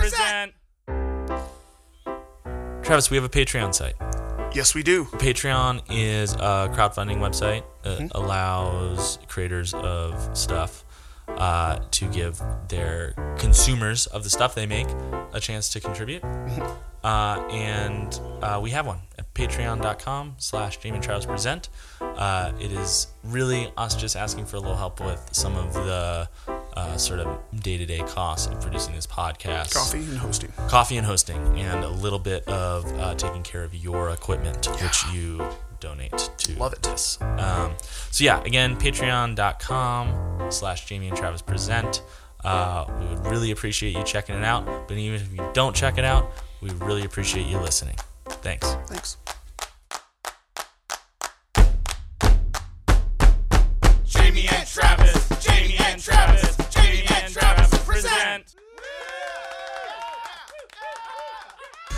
present. Travis, we have a Patreon site. Yes, we do. Patreon is a crowdfunding website that allows creators of stuff uh, to give their consumers of the stuff they make a chance to contribute. Uh, and uh, we have one at patreon.com slash Jamie and Travis Present. Uh, it is really us just asking for a little help with some of the uh, sort of day-to-day costs of producing this podcast Coffee and hosting. coffee and hosting, and a little bit of uh, taking care of your equipment, which you donate to Love it. this. Um, so yeah, again, patreon.com slash Jamie and Travis present. Uh, we would really appreciate you checking it out. But even if you don't check it out, we really appreciate you listening. Thanks. Thanks.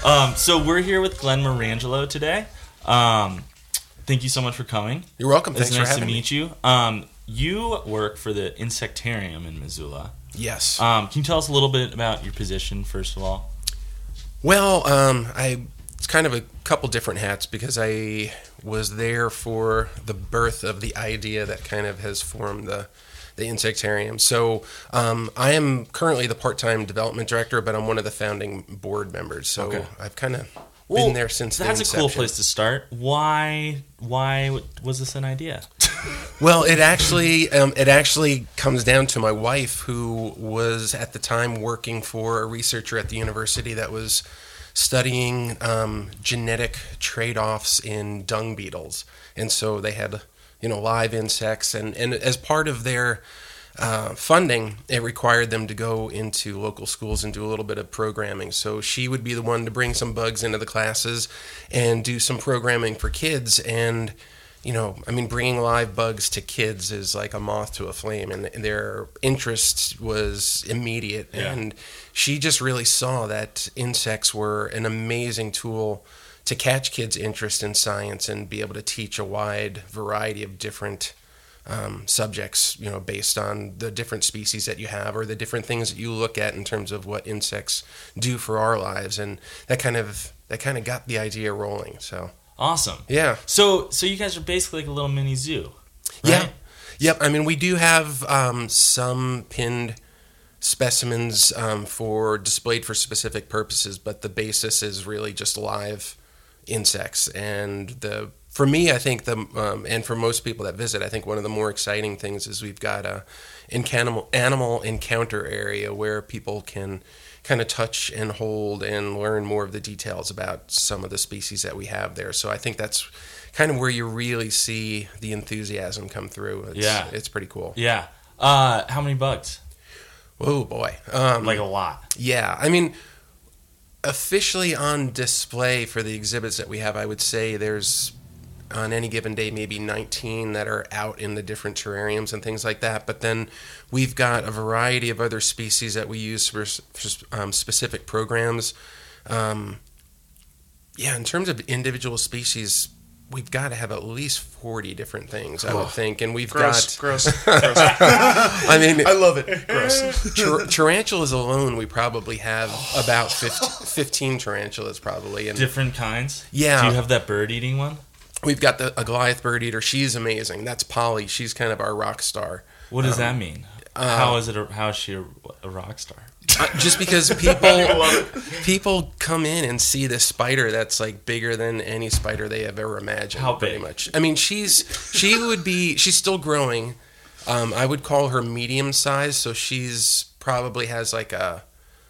Um, so we're here with Glenn Marangelo today. Um, thank you so much for coming. You're welcome. It's Thanks nice for having to me. meet you. Um, you work for the Insectarium in Missoula. Yes. Um, can you tell us a little bit about your position, first of all? well, um, I it's kind of a couple different hats because I was there for the birth of the idea that kind of has formed the the insectarium. So um, I am currently the part-time development director, but I'm one of the founding board members. So Okay. I've kind of Well, been there since. the That's a cool place to start. Why? Why was this an idea? Well, it actually um, it actually comes down to my wife, who was at the time working for a researcher at the university that was studying um, genetic trade-offs in dung beetles, and so they had you know live insects, and and as part of their uh, funding, it required them to go into local schools and do a little bit of programming. So she would be the one to bring some bugs into the classes and do some programming for kids. And, you know, I mean, bringing live bugs to kids is like a moth to a flame, and their interest was immediate. Yeah. And she just really saw that insects were an amazing tool to catch kids' interest in science and be able to teach a wide variety of different um, subjects, you know, based on the different species that you have or the different things that you look at in terms of what insects do for our lives, and that kind of that kind of got the idea rolling. So Awesome. yeah, So, so you guys are basically like a little mini zoo. yeah, yep. I mean, we do have um, some pinned specimens um, for displayed for specific purposes, but the basis is really just live insects. And the for me, I think the um, and for most people that visit, I think one of the more exciting things is we've got a animal animal encounter area where people can kind of touch and hold and learn more of the details about some of the species that we have there. So I think that's kind of where you really see the enthusiasm come through. It's, Yeah. it's pretty cool. Yeah. Uh, how many bugs? Oh boy, um, Like a lot. yeah. I mean, officially on display for the exhibits that we have, I would say there's on any given day maybe 19 that are out in the different terrariums and things like that. But then we've got a variety of other species that we use for, for um, specific programs. Um, yeah, in terms of individual species, we've got to have at least 40 different things, I would think. And we've Gross, got. gross, gross. I mean, I love it. Gross. Tar- tarantulas alone, we probably have about 15, 15 tarantulas, probably. And Different kinds. Yeah. Do you have that bird eating one? we've got the a Goliath bird eater. She's amazing. That's Polly. She's kind of our rock star. What does that mean? uh, how is it? A, how is she a, a rock star? Uh, just because people people come in and see this spider that's like bigger than any spider they have ever imagined. How pretty big? much. I mean, she's she would be she's still growing. Um, I would call her medium size, so she's probably has like a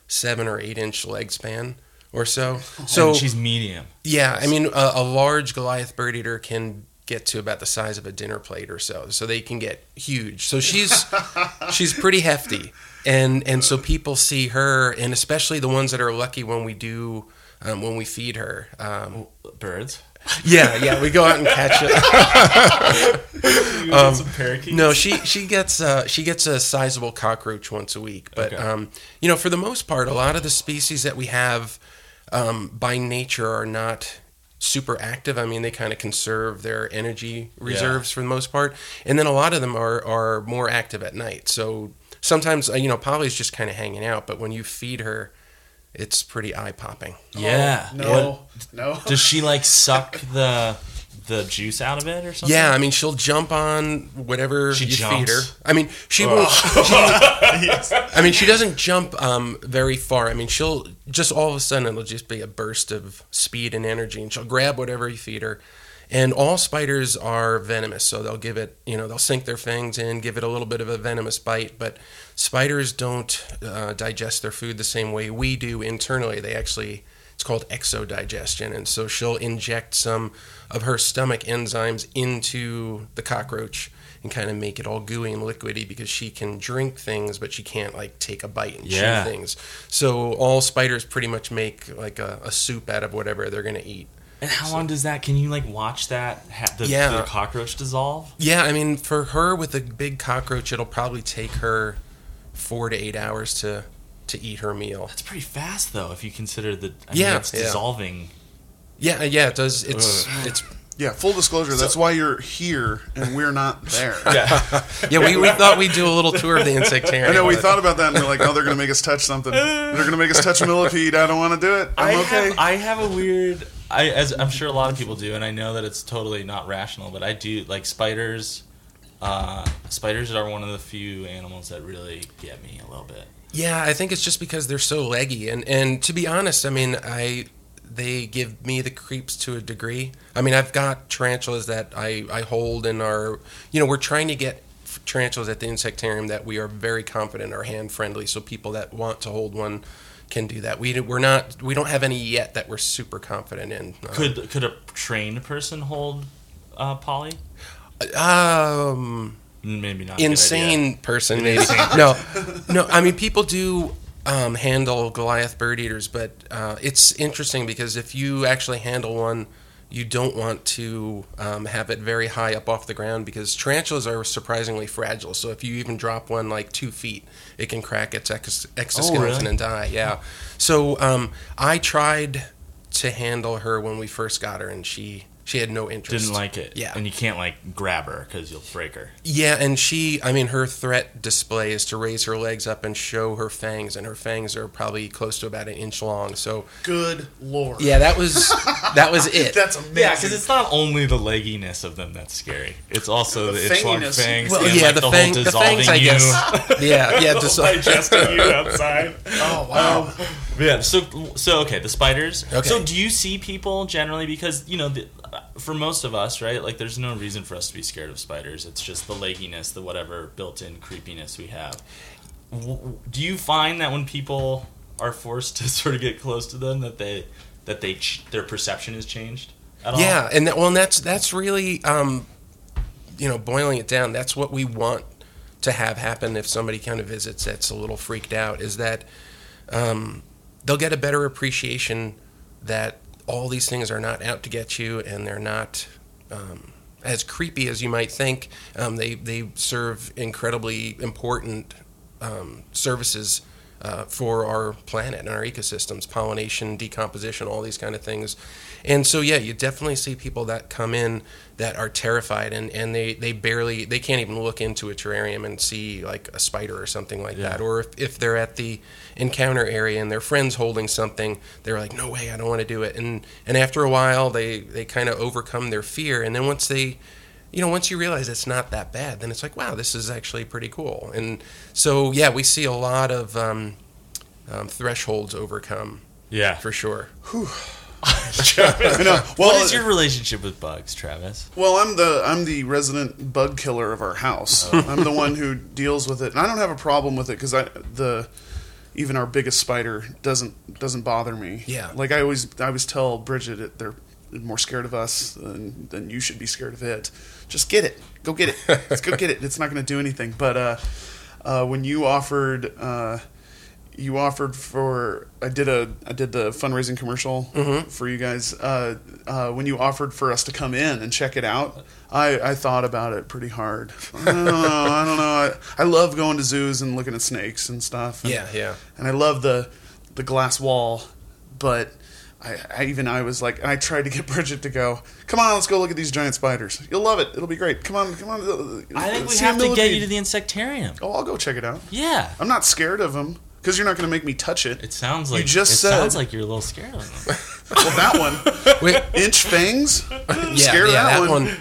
seven or eight inch leg span or so. So And she's medium. Yeah, I mean, a, a large Goliath bird eater can get to about the size of a dinner plate or so, so they can get huge. So she's she's pretty hefty, and and so people see her, and especially the ones that are lucky when we do um, when we feed her. Um, Birds. yeah, yeah, we go out and catch it. Um, some parakeets. No, she she gets uh, she gets a sizable cockroach once a week. But Okay. um, you know, for the most part, a lot of the species that we have um, by nature are not super active. I mean, they kind of conserve their energy reserves for the most part, and then a lot of them are are more active at night. So sometimes uh, you know, Polly's just kind of hanging out, but when you feed her. it's pretty eye popping. Yeah. No, What- no. does she like suck the the juice out of it or something? Yeah, I mean she'll jump on whatever She you jumps. feed her. I mean she will. yes. I mean she doesn't jump um, very far. I mean she'll just all of a sudden it'll just be a burst of speed and energy, and she'll grab whatever you feed her. And all spiders are venomous, so they'll give it, you know, they'll sink their fangs in, give it a little bit of a venomous bite. But spiders don't uh, digest their food the same way we do internally. They actually, it's called exodigestion. And so she'll inject some of her stomach enzymes into the cockroach and kind of make it all gooey and liquidy because she can drink things, but she can't like take a bite and Yeah. chew things. So all spiders pretty much make like a, a soup out of whatever they're going to eat. And how long does that? Can you like watch that? Ha- the, Yeah. the cockroach dissolve? Yeah, I mean, for her with a big cockroach, it'll probably take her four to eight hours to to eat her meal. That's pretty fast though, if you consider the. I Yeah, mean, it's yeah. dissolving. Yeah, uh, yeah, it does. It's it's Yeah, full disclosure, that's why you're here and we're not there. Yeah. yeah. We, we thought we'd do a little tour of the insectarium. I know we thought about that and we're like, oh, they're going to make us touch something. They're going to make us touch a millipede. I don't want to do it. I'm I okay. Have, I have a weird. I as I'm sure a lot of people do, and I know that it's totally not rational, but I do like spiders. Uh, spiders are one of the few animals that really get me a little bit. Yeah, I think it's just because they're so leggy, and and to be honest, I mean, I they give me the creeps to a degree. I mean, I've got tarantulas that I I hold and are you know we're trying to get tarantulas at the insectarium that we are very confident are hand friendly, so people that want to hold one can do that. We we're not we don't have any yet that we're super confident in. Uh, Could could a trained person hold uh, Polly? um Maybe not. a good idea. insane person maybe no no i mean people do um, handle goliath bird eaters but uh, it's interesting because if you actually handle one you don't want to um, have it very high up off the ground because tarantulas are surprisingly fragile so if you even drop one like two feet it can crack its ex- exoskeleton really? and die yeah so um, i tried to handle her when we first got her and she she had no interest Didn't like it. Yeah. And you can't like grab her because you'll break her. Yeah, and she, I mean, her threat display is to raise her legs up and show her fangs, and her fangs are probably close to about an inch long. So, Good lord. yeah, that was that was it. That's amazing. Yeah, because it's not only the legginess of them that's scary. It's also the, The itch long fangs. well, and, yeah, like, the, the, fang, whole the fangs, I dissolving guess. you. yeah, yeah, just digesting you outside. Oh, wow. Um, Yeah. So so okay, the spiders. Okay. So do you see people generally because you know the, for most of us, right? Like, there's no reason for us to be scared of spiders. It's just the legginess, the whatever built-in creepiness we have. Do you find that when people are forced to sort of get close to them, that they that they ch- their perception is changed at all? Yeah, and that, well, and that's that's really, um, you know, boiling it down. That's what we want to have happen if somebody kind of visits that's a little freaked out. Is that um, they'll get a better appreciation that all these things are not out to get you, and they're not. Um, as creepy as you might think, um, they they serve incredibly important um, services uh, for our planet and our ecosystems, pollination, decomposition, all these kind of things. And so, yeah, you definitely see people that come in that are terrified and, and they, they barely, they can't even look into a terrarium and see like a spider or something like Yeah. that. Or if, if they're at the encounter area and their friend's holding something, they're like, no way, I don't want to do it. And, and after a while, they, they kind of overcome their fear. And then once they, you know, once you realize it's not that bad, then it's like, wow, this is actually pretty cool. And so, yeah, we see a lot of um, um, thresholds overcome Yeah. for sure. I know. Well, what is your relationship with bugs, Travis? Well, I'm the I'm the resident bug killer of our house. Oh. I'm the one who deals with it, and I don't have a problem with it because I the even our biggest spider doesn't doesn't bother me. Yeah. like I always I always tell Bridget that they're more scared of us than, than you should be scared of it. Just get it, go get it. Let's go get it. It's not going to do anything. But uh, uh, when you offered. Uh, you offered for I did a I did the fundraising commercial for you guys. Uh, uh, when you offered for us to come in and check it out, I, I thought about it pretty hard. I don't know. I don't know. I, I love going to zoos and looking at snakes and stuff. And, Yeah, yeah. and I love the the glass wall, but. I, I even I was like and I tried to get Bridget to go. Come on, let's go look at these giant spiders. You'll love it. It'll be great. Come on, come on. I think we have to get you to the insectarium. Oh, I'll go check it out. Yeah. I'm not scared of them. because you're not going to make me touch it. It sounds like You like just it said- sounds like you're a little scared of them. Well, that one, Wait, inch fangs. yeah, Scared of that that one. one.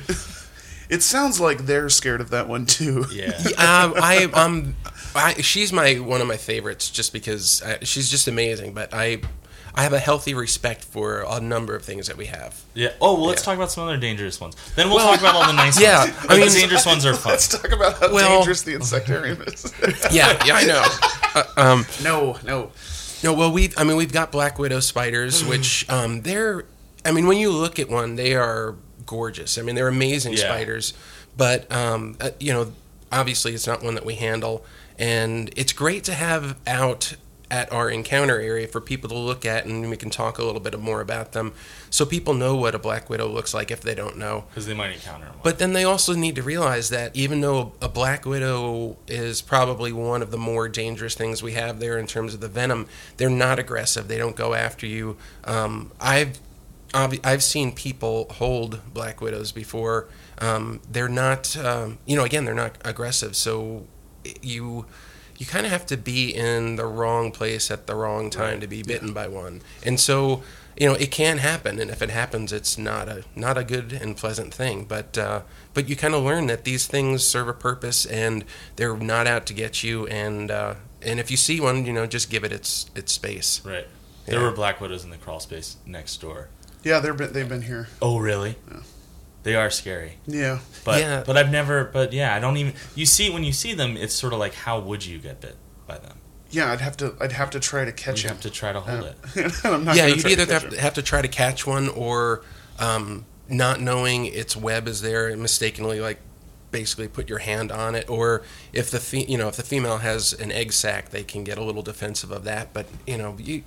It sounds like they're scared of that one too. Yeah. um, I um, I, she's my one of my favorites just because I, she's just amazing. But I, I have a healthy respect for a number of things that we have. Yeah. Oh, well, let's Yeah. talk about some other dangerous ones. Then we'll talk about all the nice yeah, ones. Yeah. I But mean- the dangerous ones are fun. Let's talk about how Well- dangerous the insectarium is. Yeah, yeah, I know. Uh, um, no, no. No, well, we I mean we've got black widow spiders, which um, they're I mean when you look at one, they are gorgeous. I mean they're amazing Yeah. spiders, but um, uh, you know obviously it's not one that we handle, and it's great to have out at our encounter area for people to look at, and we can talk a little bit more about them, so people know what a black widow looks like if they don't know. Because they might encounter them. But then they also need to realize that even though a black widow is probably one of the more dangerous things we have there in terms of the venom, they're not aggressive. They don't go after you. Um, I've I've seen people hold black widows before. Um, they're not, um, you know, again, they're not aggressive. So you you kind of have to be in the wrong place at the wrong time to be bitten by one. And so, you know, it can happen, and if it happens, it's not a not a good and pleasant thing. But uh, but you kind of learn that these things serve a purpose, and they're not out to get you. And uh, and if you see one, you know, just give it its its space. right. There Yeah. were black widows in the crawl space next door. Yeah, they're been, they've been here. Oh, really? They are scary. Yeah. But Yeah. but I've never. But yeah, I don't even. You see, when you see them, it's sort of like, how would you get bit by them? Yeah, I'd have to. I'd have to try to catch You him. have to try to hold it. I'm not yeah, you'd try to either have, him. have to try to catch one or um, not knowing its web is there and mistakenly like basically put your hand on it or if the fe- you know if the female has an egg sac they can get a little defensive of that but you know you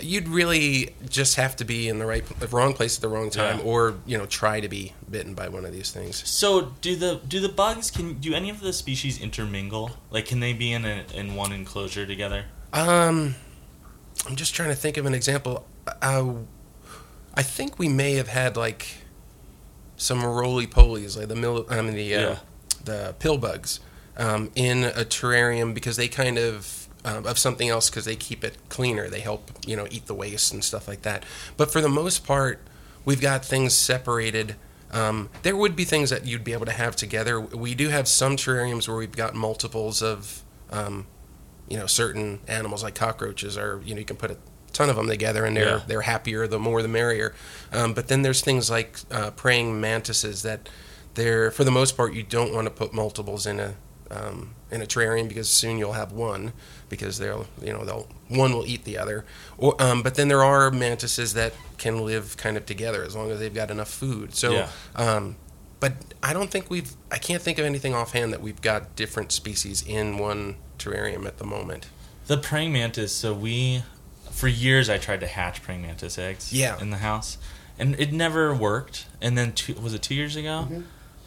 you'd really just have to be in the right wrong place at the wrong time Yeah. or you know try to be bitten by one of these things So do the do the bugs can do any of the species intermingle? Like, can they be in a, in one enclosure together? Um, I'm just trying to think of an example. Uh, I think we may have had like some roly polies, like the mil- I mean the uh, Yeah. the pill bugs, um, in a terrarium because they kind of um, of something else because they keep it cleaner. They help you know eat the waste and stuff like that. But for the most part, we've got things separated. Um, there would be things that you'd be able to have together. We do have some terrariums where we've got multiples of um, you know certain animals like cockroaches are you know you can put a ton of them together and they're Yeah. they're happier the more the merrier um, but then there's things like uh, praying mantises that they're for the most part you don't want to put multiples in a um, in a terrarium because soon you'll have one because they'll you know they'll one will eat the other or um, but then there are mantises that can live kind of together as long as they've got enough food so Yeah. um, but I don't think we've I can't think of anything offhand that we've got different species in one terrarium at the moment The praying mantis. So we, for years, I tried to hatch praying mantis eggs. Yeah. In the house, and it never worked. And then two, was it two years ago?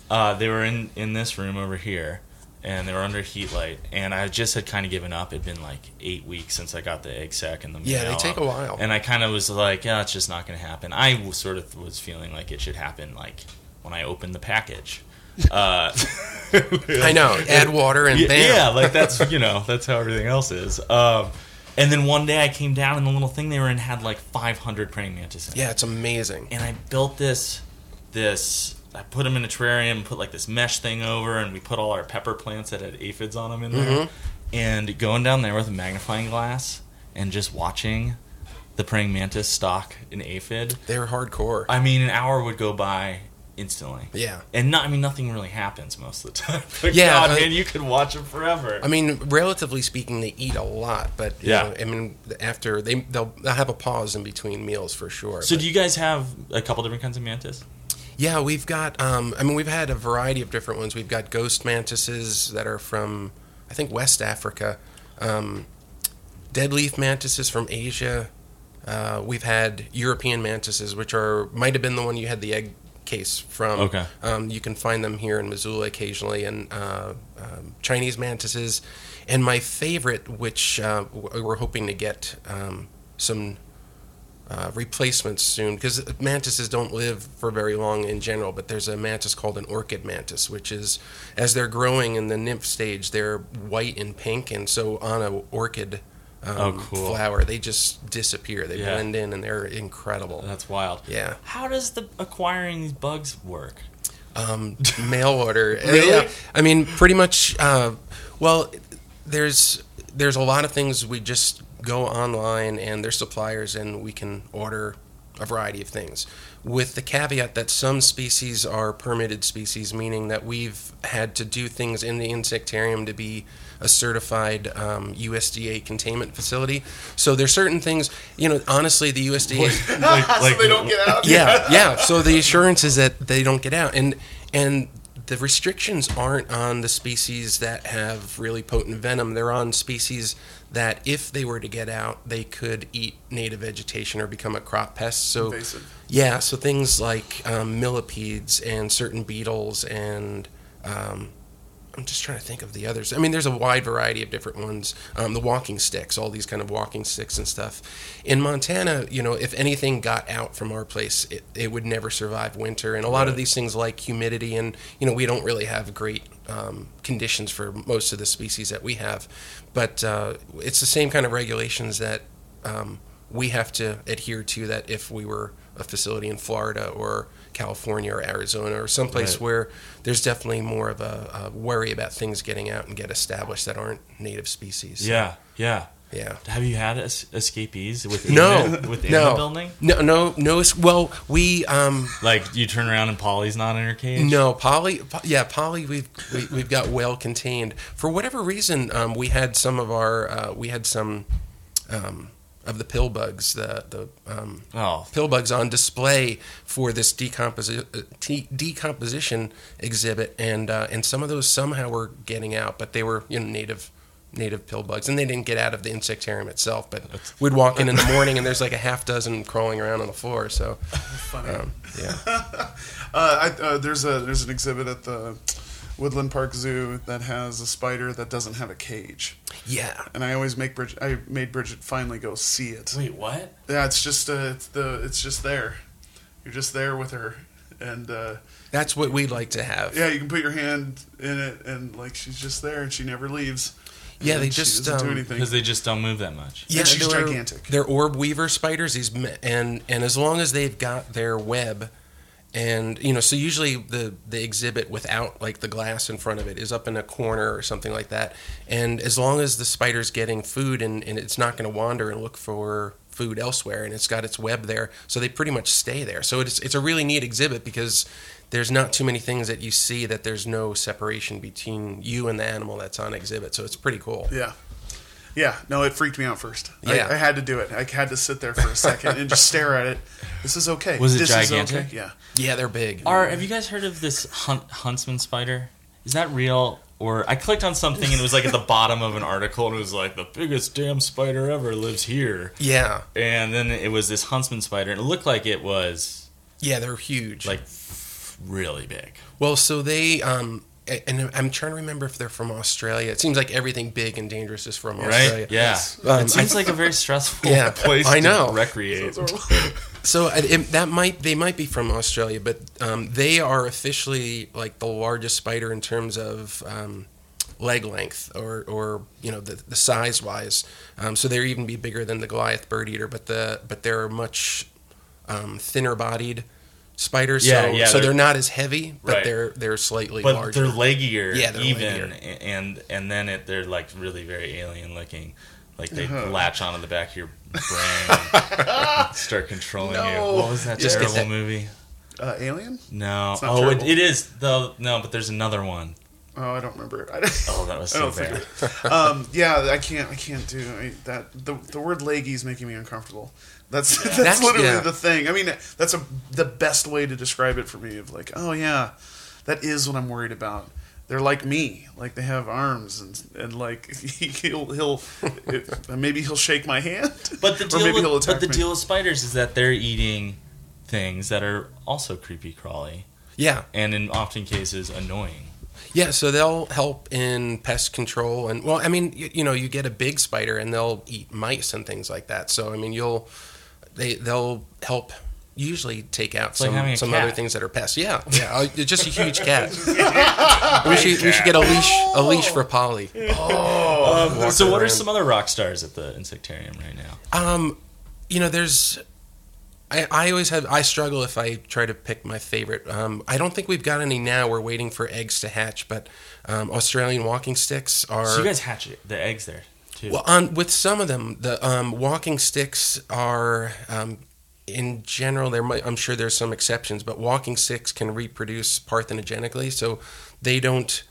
Uh, they were in in this room over here, and they were under heat light. And I just had kind of given up. It'd been like eight weeks since I got the egg sac in the mail. Yeah, they take a while. And I kind of was like, yeah, it's just not going to happen. I sort of was feeling like it should happen like when I opened the package. Uh, I know. Add water and yeah, bam. yeah, like that's you know that's how everything else is. Um, and then one day I came down and the little thing they were in had like 500 praying mantises. in it. Yeah, it's amazing. And I built this this. I put them in a terrarium, and put like this mesh thing over, and we put all our pepper plants that had aphids on them in there. Mm-hmm. And going down there with a magnifying glass and just watching the praying mantis stalk an aphid. They're hardcore. I mean, an hour would go by instantly. yeah. And not, I mean, nothing really happens most of the time. But Yeah, God, uh, man, you could watch them forever. I mean, relatively speaking, they eat a lot, but you Yeah. know, I mean, after they they'll, they'll have a pause in between meals for sure. So but- do you guys have a couple different kinds of mantis? Yeah, we've got. Um, I mean, we've had a variety of different ones. We've got ghost mantises that are from, I think, West Africa. Um, deadleaf mantises from Asia. Uh, we've had European mantises, which are might have been the one you had the egg case from. Okay. Um, you can find them here in Missoula occasionally, and uh, um, Chinese mantises. And my favorite, which uh, we're hoping to get um, some uh, replacements soon because mantises don't live for very long in general. But there's a mantis called an orchid mantis, which is as they're growing in the nymph stage, they're white and pink, and so on a orchid um, Oh, cool. flower. They just disappear. They Yeah. blend in, and they're incredible. That's wild. Yeah. How does the acquiring these bugs work? um, mail order. Really? Yeah. I mean, pretty much. Uh, well, there's there's a lot of things we just go online and there's suppliers and we can order a variety of things. With the caveat that some species are permitted species, meaning that we've had to do things in the insectarium to be a certified um, USDA containment facility. So there's certain things, you know, honestly, the USDA like, so they don't get out. yeah, yeah. So the assurance is that they don't get out, and and the restrictions aren't on the species that have really potent venom. They're on species that, if they were to get out, they could eat native vegetation or become a crop pest. So Invasive. yeah, so things like um, millipedes and certain beetles and. Um, I'm just trying to think of the others. I mean, there's a wide variety of different ones. Um, the walking sticks, all these kind of walking sticks and stuff. In Montana, you know, if anything got out from our place, it, it would never survive winter. And a lot of these things like humidity, and, you know, we don't really have great um, conditions for most of the species that we have. But uh, it's the same kind of regulations that um, we have to adhere to that if we were a facility in Florida or California or Arizona or someplace Right. where there's definitely more of a, a worry about things getting out and get established that aren't native species. Yeah, yeah. Yeah. Have you had es- escapees within No, the, within no. the building? No, no, no. Well, we um, Like you turn around and Polly's not in her cage. No, Polly. Po- Yeah, Polly. We've we, we've got well contained. For whatever reason, um, we had some of our uh, we had some um, of the pill bugs, the the um, Oh, pill bugs on display for this decomposi- uh, decomposition exhibit, and uh, and some of those somehow were getting out, but they were you know native native pill bugs, and they didn't get out of the insectarium itself. But we'd walk in in the morning, and there's like a half dozen crawling around on the floor. So Funny. um, yeah. Uh, I, uh, there's a there's an exhibit at the Woodland Park Zoo that has a spider that doesn't have a cage, Yeah. and I always make Bridget. I made Bridget finally go see it. wait, what? Yeah, it's just uh, it's the it's just there. You're just there with her, and uh, That's what we'd like to have. yeah, you can put your hand in it, and like she's just there, and she never leaves. Yeah, And they just, doesn't do um, anything. Because they just don't move that much. Yeah, she's they're- gigantic. They're orb weaver spiders. These and and as long as they've got their web, and you know, so usually the the exhibit without like the glass in front of it is up in a corner or something like that. And as long as the spider's getting food and, and it's not going to wander and look for food elsewhere, and it's got its web there, so they pretty much stay there. So it's it's a really neat exhibit because there's not too many things that you see that there's no separation between you and the animal that's on exhibit. So it's pretty cool. Yeah. Yeah, no, it freaked me out first. Yeah. I, I had to do it. I had to sit there for a second and just stare at it. This is okay. Was it this gigantic? Is okay. Yeah. Yeah, they're big. Are have you guys heard of this hunt, huntsman spider? Is that real? Or I clicked on something and it was like at the bottom of an article and it was like the biggest damn spider ever lives here. yeah, And then it was this huntsman spider and it looked like it was yeah, they're huge. like really big. Well, so they um a- and I'm trying to remember if they're from Australia. It seems like everything big and dangerous is from Australia. Right? Yeah. Um, it seems like a very stressful Yeah, place I to know. recreate. So it, that might they might be from Australia, but um, they are officially like the largest spider in terms of um, leg length or or you know the, the size wise. Um, so they're even be bigger than the Goliath bird eater, but the but they're much um, thinner bodied spiders. Yeah, so, yeah, so they're- they're not as heavy, but Right. they're they're slightly But larger. they're leggier, Yeah, they're even, leggier. and and then it, they're like really very alien looking, like they Uh-huh. latch onto the back of your brain, and start controlling No. you. What was that Just terrible that- movie? Uh, Alien? No, It's not oh, it, it is though. No, but there's another one. Oh, I don't remember it. I, Oh, that was so bad. um, yeah, I can't. I can't do I, that. The the word leggy is making me uncomfortable. That's that's, That's- literally yeah. the thing. I mean, that's a the best way to describe it for me. Of like, oh yeah, that is what I'm worried about. They're like me, like they have arms and and like he'll he'll it, maybe he'll shake my hand. But the Or deal, with, but the me. deal with spiders is that they're eating things that are also creepy crawly, yeah, and in often cases annoying. Yeah, so they'll help in pest control, and well, I mean, you, you know, you get a big spider, and they'll eat mice and things like that. So I mean, you'll they they'll help usually take out like some having a some cat. other things that are pests. Yeah, yeah, uh, just a huge cat. we should we should get a leash a leash for Polly. Oh, Um, so, what are some other rock stars at the insectarium right now? Um, you know, there's. I, I always have. I struggle if I try to pick my favorite. Um, I don't think we've got any now. We're waiting for eggs to hatch, but um, Australian walking sticks are. So, you guys hatch it, the eggs there too. well, on with some of them, the um, walking sticks are. Um, in general, there might, I'm sure there's some exceptions, but walking sticks can reproduce parthenogenically, so they don't.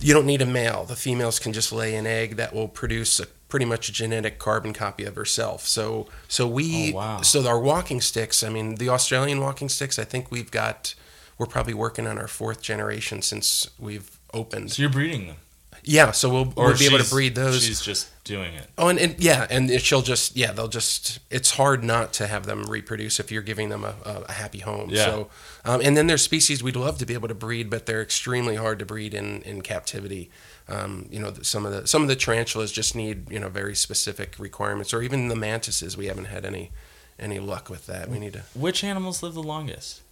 You don't need a male. The females can just lay an egg that will produce a, pretty much a genetic carbon copy of herself. So, so we, Oh, wow. so our walking sticks. I mean, the Australian walking sticks. I think we've got. We're probably working on our fourth generation since we've opened. so, you're breeding them, Yeah, so we'll, or we'll be able to breed those. She's just doing it. Oh, and, and yeah, and she'll just yeah, they'll just. It's hard not to have them reproduce if you're giving them a, a, happy home. Yeah. So, um, and then there's species we'd love to be able to breed, but they're extremely hard to breed in in captivity. Um, you know, some of the some of the tarantulas just need you know very specific requirements, or even the mantises. We haven't had any any luck with that. We need to. Which animals live the longest?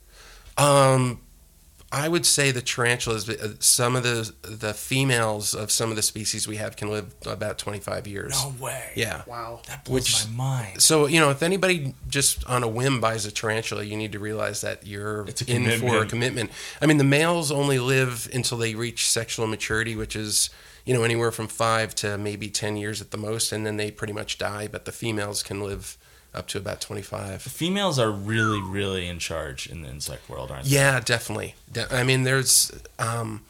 Um, I would say the tarantulas. uh, Some of the the females of some of the species we have can live about 25 years. No way. Yeah. Wow. That blows Which- my mind. So you know, if anybody just on a whim buys a tarantula, you need to realize that you're It's a in for a commitment. commitment. I mean, the males only live until they reach sexual maturity, which is you know anywhere from five to maybe ten years at the most, and then they pretty much die. But the females can live up to about twenty five. Females are really, really in charge in the insect world, aren't they? Yeah, definitely. De- I mean, there's um,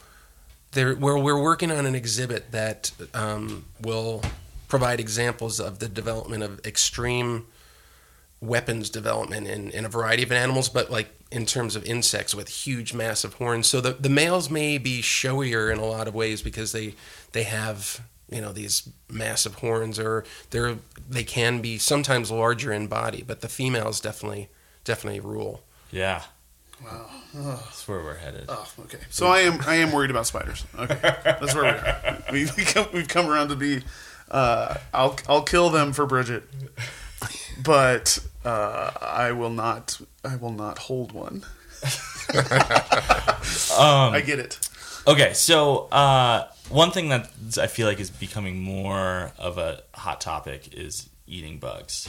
there we're we're working on an exhibit that um, will provide examples of the development of extreme weapons development in, in a variety of animals, but like in terms of insects with huge, massive horns. So the, the males may be showier in a lot of ways because they they have you know these massive horns, or they're they can be sometimes larger in body, but the females definitely definitely rule. Yeah. Wow. That's where we're headed. Oh, okay. So I am I am worried about spiders. Okay, that's where we are. We've come, we've come around to be. Uh, I'll I'll kill them for Bridget, but uh, I will not. I will not hold one. Um, I get it. Okay, so uh, one thing that I feel like is becoming more of a hot topic is eating bugs,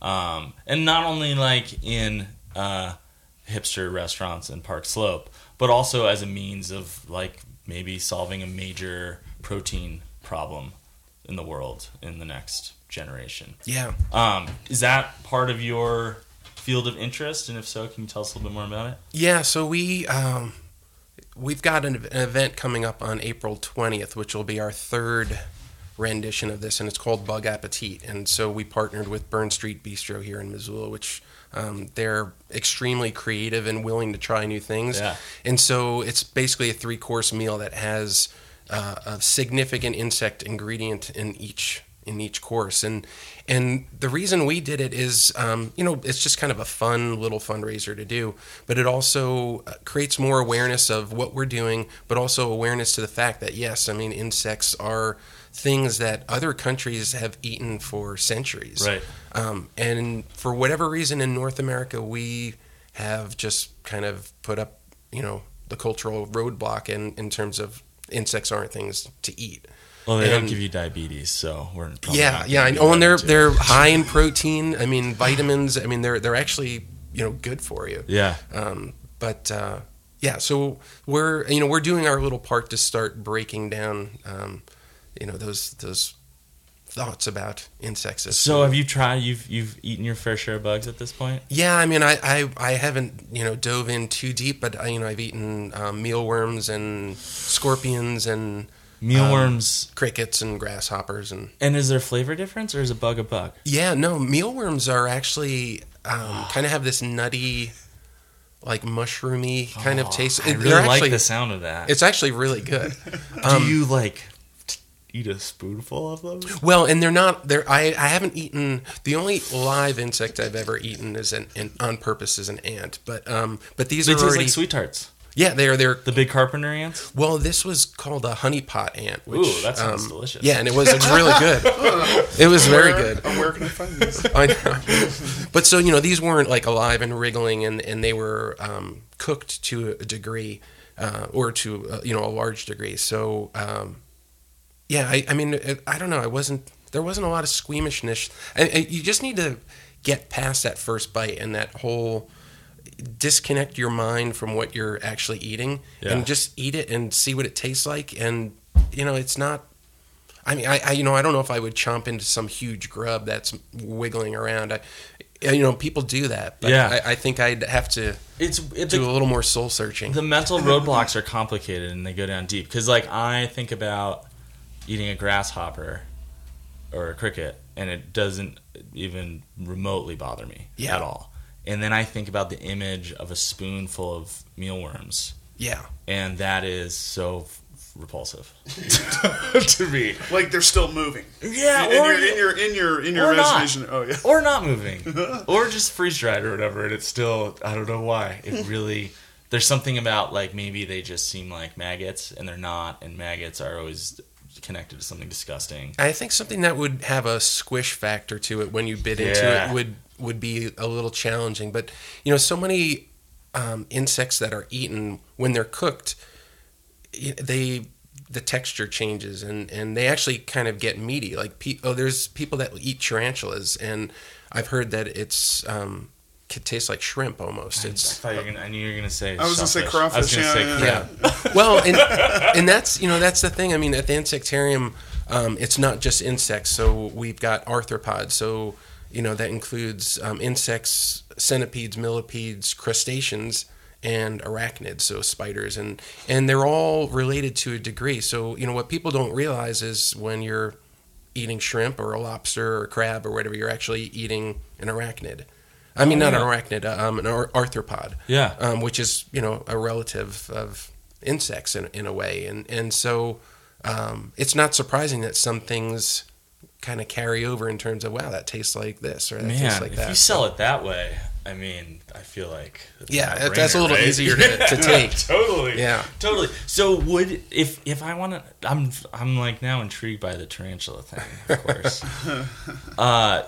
um, and not only like in uh, hipster restaurants in Park Slope, but also as a means of like maybe solving a major protein problem in the world in the next generation. Yeah. Um, is that part of your field of interest? And if so, can you tell us a little bit more about it? Yeah, so we um, we've got an, an event coming up on April twentieth, which will be our third rendition of this, and it's called Bug Appetit. And so we partnered with Burns Street Bistro here in Missoula, which um, they're extremely creative and willing to try new things. Yeah. And so it's basically a three course meal that has uh, a significant insect ingredient in each in each course and and the reason we did it is um, you know it's just kind of a fun little fundraiser to do but it also uh, creates more awareness of what we're doing but also awareness to the fact that yes i mean insects are things that other countries have eaten for centuries Right. um, and for whatever reason in North America, we have just kind of put up, you know, the cultural roadblock in, in terms of insects aren't things to eat. Well, they don't give you diabetes, so we're yeah, yeah. I gonna know, do and they're too. they're high in protein. I mean, vitamins. I mean, they're they're actually you know good for you. yeah. Um, but uh, yeah, so we're you know we're doing our little part to start breaking down, um, you know, those those thoughts about insects. So have you tried? You've you've eaten your fair share of bugs at this point. Yeah, I mean, I, I, I haven't you know dove in too deep, but I, you know I've eaten um, mealworms and scorpions and Mealworms. crickets and grasshoppers and and is there flavor difference, or is a bug a bug? yeah, no, mealworms are actually um, kind of have this nutty, like mushroomy kind of taste. Oh, I really they're like the sound of that. It's actually really good. Um, Do you like eat a spoonful of them? Well, and they're not. They're. I. I haven't eaten. The only live insect I've ever eaten is an, an on purpose is an ant. But um. But these They are already. like sweet tarts. Yeah, they're they're The big carpenter ants. Well, this was called a honeypot ant. Which, Ooh, that sounds um, delicious. Yeah, and it was, it was really good. It was very good. uh, Where can I find this? I know. But so you know, these weren't like alive and wriggling, and and they were um, cooked to a degree, uh, or to uh, you know a large degree. So um, yeah, I, I mean, it, I don't know. I wasn't. There wasn't a lot of squeamishness. And, and you just need to get past that first bite and that whole disconnect your mind from what you're actually eating Yeah. and just eat it and see what it tastes like. And you know, it's not. I mean, I, I you know, I don't know if I would chomp into some huge grub that's wiggling around. I, you know, people do that, but Yeah. I, I think I'd have to It's it's do a little more soul searching. the mental roadblocks are complicated and they go down deep because like i think about eating a grasshopper or a cricket and it doesn't even remotely bother me Yeah. at all and then i think about the image of a spoonful of mealworms. Yeah, and that is so f- repulsive. To me. Like they're still moving. yeah in, or, your, in your in your in your or not. Oh yeah. or not moving. Or just freeze dried or whatever and it's still i don't know why. It really there's something about like maybe they just seem like maggots and they're not and maggots are always connected to something disgusting I think something that would have a squish factor to it when you bit into it would would be a little challenging. But you know, so many um, insects that are eaten when they're cooked, they the texture changes and and they actually kind of get meaty. Like pe- oh, there's people that eat tarantulas, and I've heard that it's um, could taste like shrimp almost. I It's thought you were gonna, I knew you were gonna say. I was gonna say shellfish. I was crawfish, gonna say yeah, crab. yeah. well, and, and that's you know that's the thing. I mean, at the insectarium, um, it's not just insects. So we've got arthropods. So you know that includes um, insects, centipedes, millipedes, crustaceans, and arachnids. So spiders, and and they're all related to a degree. So you know what people don't realize is when you're eating shrimp or a lobster or a crab or whatever, you're actually eating an arachnid. I mean, Oh, not yeah. an arachnid, uh, um, an ar- arthropod Yeah. um, which is you know a relative of insects in, in a way, and and so um, it's not surprising that some things kind of carry over in terms of wow that tastes like this or that tastes like if that. If you sell it that way, I mean, I feel like it's Yeah, no-brainer, that's a little right? easier to- to take. totally. Yeah. totally. So would if if I want to, I'm I'm like now intrigued by the tarantula thing. Of course. uh,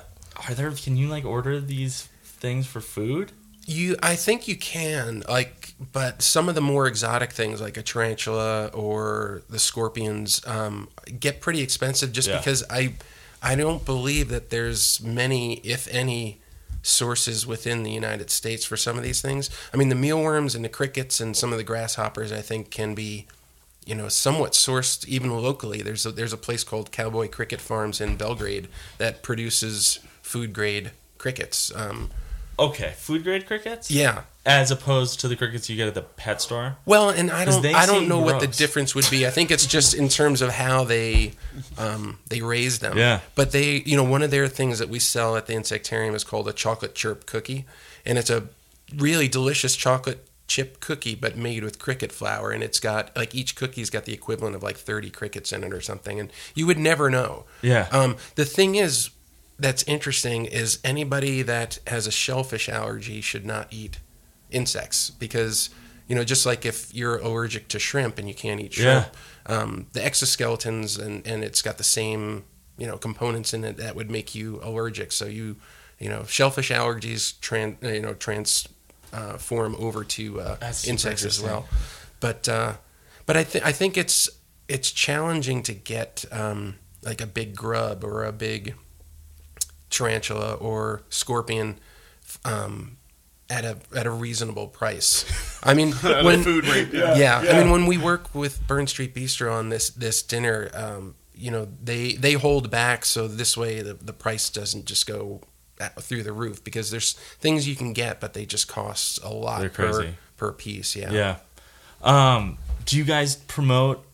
are there? Can you like order these things for food? You, I think you can like, but some of the more exotic things like a tarantula or the scorpions um, get pretty expensive just Yeah. because I, I don't believe that there's many, if any, sources within the United States for some of these things. I mean, the mealworms and the crickets and some of the grasshoppers, I think, can be, you know, somewhat sourced even locally. There's a, there's a place called Cowboy Cricket Farms in Belgrade that produces food grade crickets. Um, Okay, food grade crickets. yeah, As opposed to the crickets you get at the pet store. Well, and I don't, I don't know what the difference would be. I think it's just in terms of how they, um, they raise them. Yeah. But they, you know, one of their things that we sell at the insectarium is called a chocolate chirp cookie, and it's a really delicious chocolate chip cookie, but made with cricket flour, and it's got like each cookie's got the equivalent of like thirty crickets in it or something, and you would never know. Yeah. Um, the thing is, that's interesting is anybody that has a shellfish allergy should not eat insects because you know just like if you're allergic to shrimp and you can't eat shrimp, um, the exoskeletons and and it's got the same you know components in it that would make you allergic. So you you know shellfish allergies tran you know trans uh, form over to uh, insects as well. But uh, but I think I think it's it's challenging to get um, like a big grub or a big tarantula or scorpion um, at a at a reasonable price. I mean, when food rate. Yeah. yeah, I mean, when we work with Burns Street Bistro on this this dinner, um, you know, they they hold back so this way the the price doesn't just go through the roof because there's things you can get, but they just cost a lot They're per crazy. per piece. Yeah. Yeah. Um, do you guys promote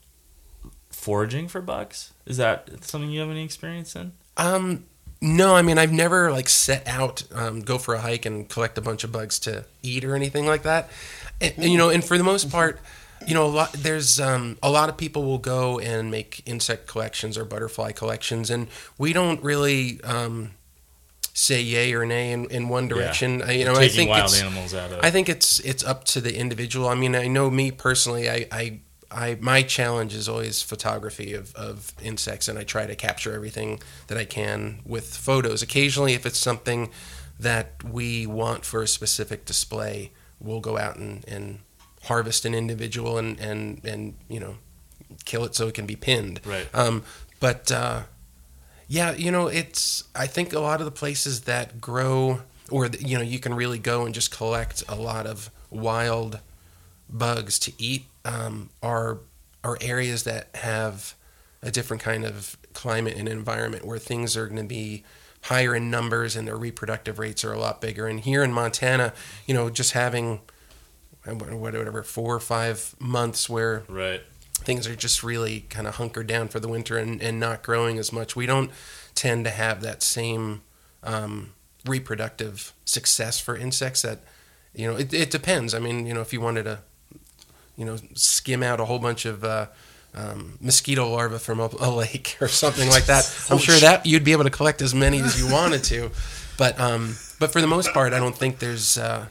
foraging for bugs? Is that something you have any experience in? Um, no, I mean I've never like set out um, go for a hike and collect a bunch of bugs to eat or anything like that. And, and, you know, and for the most part, you know, a lot there's um, a lot of people will go and make insect collections or butterfly collections, and we don't really um, say yay or nay in, in one direction. I, you know, I think wild it's, animals out of. I think it's it's up to the individual. I mean, I know me personally. I, I, I my challenge is always photography of, of insects, and I try to capture everything that I can with photos. Occasionally, if it's something that we want for a specific display, we'll go out and, and harvest an individual and, and, and you know kill it so it can be pinned. Right. Um, but uh, yeah, you know, it's I think a lot of the places that grow or you know you can really go and just collect a lot of wild bugs to eat um, are are areas that have a different kind of climate and environment where things are going to be higher in numbers and their reproductive rates are a lot bigger. And here in Montana, you know, just having uh, whatever four or five months where Right. things are just really kind of hunkered down for the winter and, and not growing as much. We don't tend to have that same um, reproductive success for insects that, you know, it, it depends. I mean, you know, if you wanted to, you know, skim out a whole bunch of uh, um, mosquito larvae from a, a lake or something like that, I'm sure that you'd be able to collect as many as you wanted to. But um, but for the most part, I don't think there's. Uh,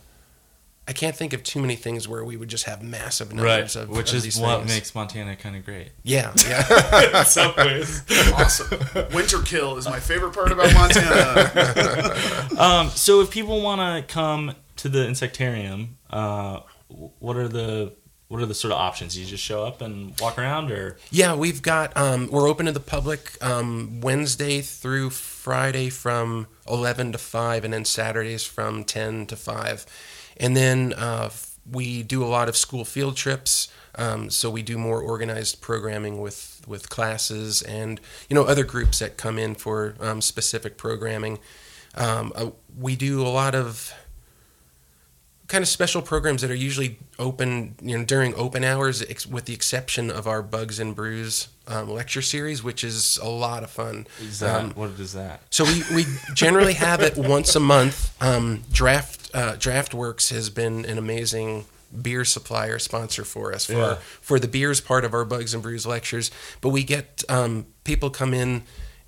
I can't think of too many things where we would just have massive numbers Right. of Which of is these what things. makes Montana kind of great. Yeah, yeah. In some ways. awesome. Winter kill is my favorite part about Montana. Um, so if people want to come to the insectarium, uh, what are the what are the sort of options? You just show up and walk around, or Yeah, we've got um, we're open to the public um, Wednesday through Friday from eleven to five, and then Saturdays from ten to five, and then uh, we do a lot of school field trips. Um, so we do more organized programming with with classes and you know other groups that come in for um, specific programming. Um, uh, we do a lot of kind of special programs that are usually open you know during open hours ex- with the exception of our bugs and brews um, lecture series which is a lot of fun is that Um, what is that? so we, we generally have it once a month um, draft uh, Draught Works has been an amazing beer supplier sponsor for us for Yeah. for the beers part of our bugs and brews lectures but we get um, people come in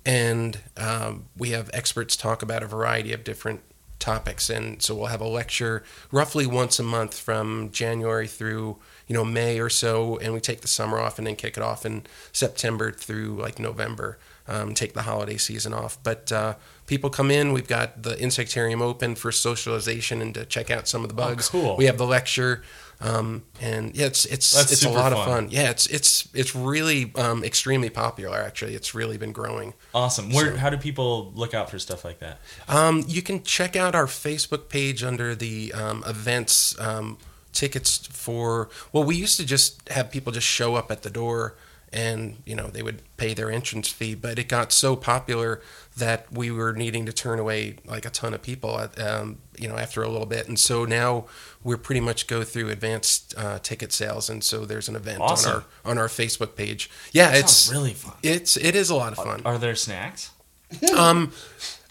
and um, we have experts talk about a variety of different topics. And so we'll have a lecture roughly once a month from january through you know may or so. And we take the summer off and then kick it off in september through like november um, take the holiday season off. But uh, people come in. We've got the insectarium open for socialization and to check out some of the bugs. cool. we have the lecture um, and yeah it's it's That's it's a lot of fun. fun yeah it's it's it's really um, extremely popular actually it's really been growing Awesome. Where? So- how do people look out for stuff like that? um, you can check out our Facebook page under the um, events um, tickets for. Well, we used to just have people just show up at the door, and you know they would pay their entrance fee. But it got so popular that we were needing to turn away like a ton of people. At, um, you know, after a little bit, and so now we're pretty much go through advanced uh, ticket sales, and so there's an event Awesome. on our on our Facebook page. Yeah, That it's really fun. it's it is a lot of fun. Are there snacks? Um,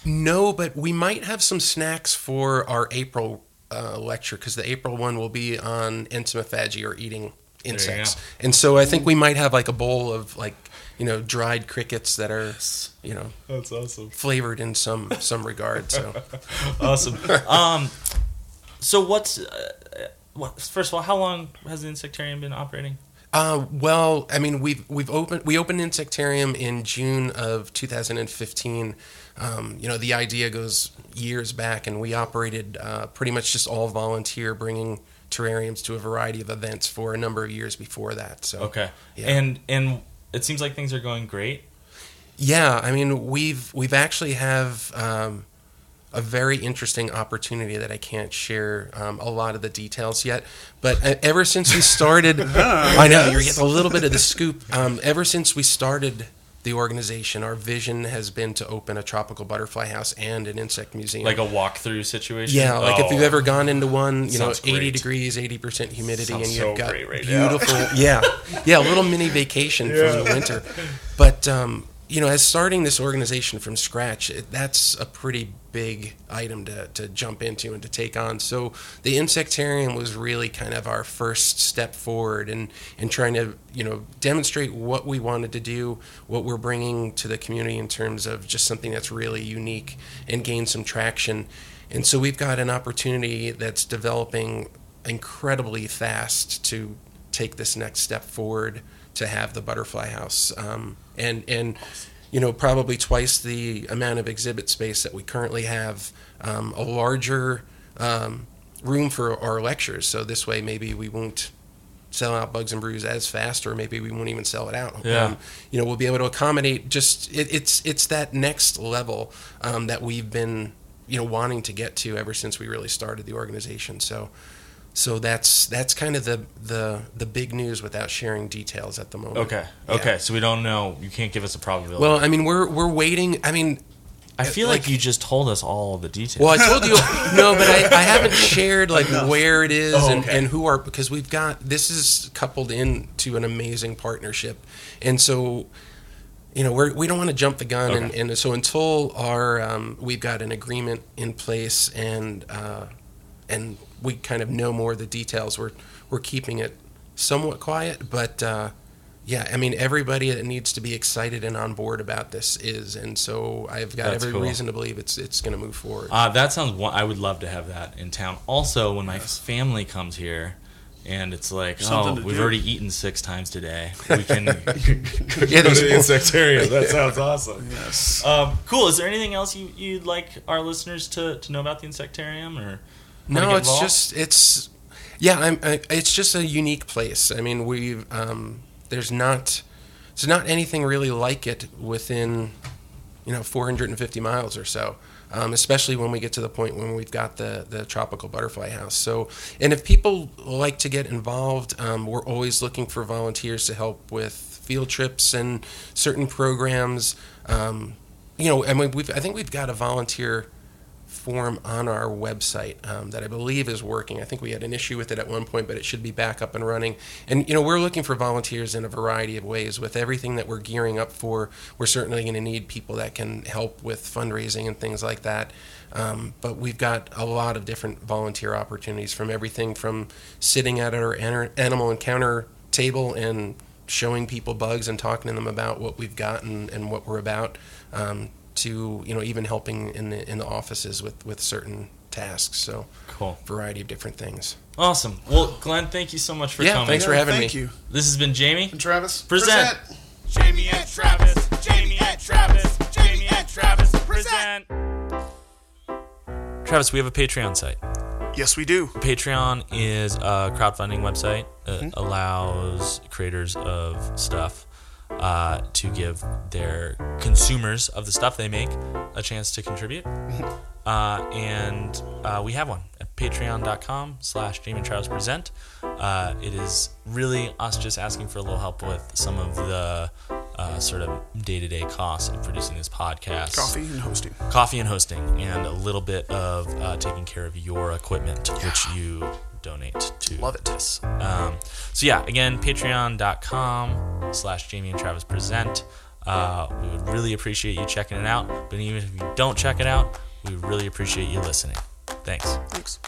no, but we might have some snacks for our April uh, lecture because the April one will be on entomophagy or eating insects, and so I think we might have like a bowl of like you know dried crickets that are you know That's awesome. flavored in some some regard. So Awesome. um, so what's uh, what? First of all, how long has the insectarium been operating? Uh, well, I mean, we've we've opened we opened Insectarium in June of 2015. Um, you know, the idea goes years back, and we operated uh, pretty much just all volunteer, bringing terrariums to a variety of events for a number of years before that. So Okay. Yeah. And and it seems like things are going great. Yeah, I mean, we've we've actually have um, a very interesting opportunity that I can't share um, a lot of the details yet. But uh, ever since we started, I know you're getting a little bit of the scoop. Um, ever since we started the organization, our vision has been to open a tropical butterfly house and an insect museum. Like a walkthrough situation. yeah, like if Oh. you've ever gone into one, you know, 80 great. degrees, 80% humidity, Sounds and you've so got great right beautiful, yeah, yeah, a little mini vacation from the winter. But um, you know, as starting this organization from scratch, it, that's a pretty big item to, to jump into and to take on. So the insectarium was really kind of our first step forward and and trying to you know demonstrate what we wanted to do, what we're bringing to the community in terms of just something that's really unique and gain some traction. And so we've got an opportunity that's developing incredibly fast to take this next step forward to have the butterfly house um, and and you know probably twice the amount of exhibit space that we currently have um, a larger um, room for our lectures so this way maybe we won't sell out Bugs and Brews as fast, or maybe we won't even sell it out. Yeah. Um, you know, we'll be able to accommodate. Just it, it's it's that next level um, that we've been you know wanting to get to ever since we really started the organization. So. So that's that's kind of the, the the big news without sharing details at the moment. Okay. Yeah. Okay. So we don't know. You can't give us a probability. Well, I mean, we're we're waiting. I mean, I feel like, like- you just told us all the details. Well, I told you no, but I, I haven't shared like where it is Oh, and, okay. and who are because we've got this is coupled into an amazing partnership, and so you know we're we don't want to jump the gun, and, and so until our um, we've got an agreement in place and uh, and we kind of know more of the details, we're we're keeping it somewhat quiet, but. Uh, yeah, I mean everybody that needs to be excited and on board about this is, and so I've got That's every cool. reason to believe it's it's going to move forward. Uh, that sounds. One, I would love to have that in town. Also, when my family comes here, and it's like, Something oh, we've do. already eaten six times today. We can Yeah, go to the insectarium. That sounds awesome. Yes. Um, cool. Is there anything else you, you'd like our listeners to, to know about the insectarium, or wanna No, it's involved? just it's yeah, I'm I, it's just a unique place. I mean, we um there's not there's not anything really like it within you know 450 miles or so. Um, especially when we get to the point when we've got the, the tropical butterfly house. So, and if people like to get involved, um, we're always looking for volunteers to help with field trips and certain programs. Um, you know, I mean, we've, I think we've got a volunteer form on our website um, that I believe is working. I think we had an issue with it at one point, but it should be back up and running. And you know, we're looking for volunteers in a variety of ways. With everything that we're gearing up for, we're certainly going to need people that can help with fundraising and things like that. Um, but we've got a lot of different volunteer opportunities from everything from sitting at our animal encounter table and showing people bugs and talking to them about what we've got and, and what we're about um, to you know even helping in the in the offices with with certain tasks so cool. variety of different things Awesome. Well, Glenn, thank you so much for coming. Yeah, coming. thanks for having me. Thank me. you. This has been Jamie. And Travis, Present. Jamie and Travis, Jamie and Travis, Jamie and Travis, present. Travis, we have a Patreon site. Yes, we do. Patreon is a crowdfunding website that Mm-hmm. allows creators of stuff uh, to give their consumers of the stuff they make a chance to contribute. Uh, and uh, we have one at patreon.com slash Jamie and Travis Present. Uh, it is really us just asking for a little help with some of the uh, sort of day-to-day costs of producing this podcast Coffee and hosting. coffee and hosting, and a little bit of uh, taking care of your equipment, which you donate to Love it. this. Um, so yeah, again, patreon.com slash Jamie and Travis present. Uh, we would really appreciate you checking it out. But even if you don't check it out, we really appreciate you listening. Thanks. Thanks.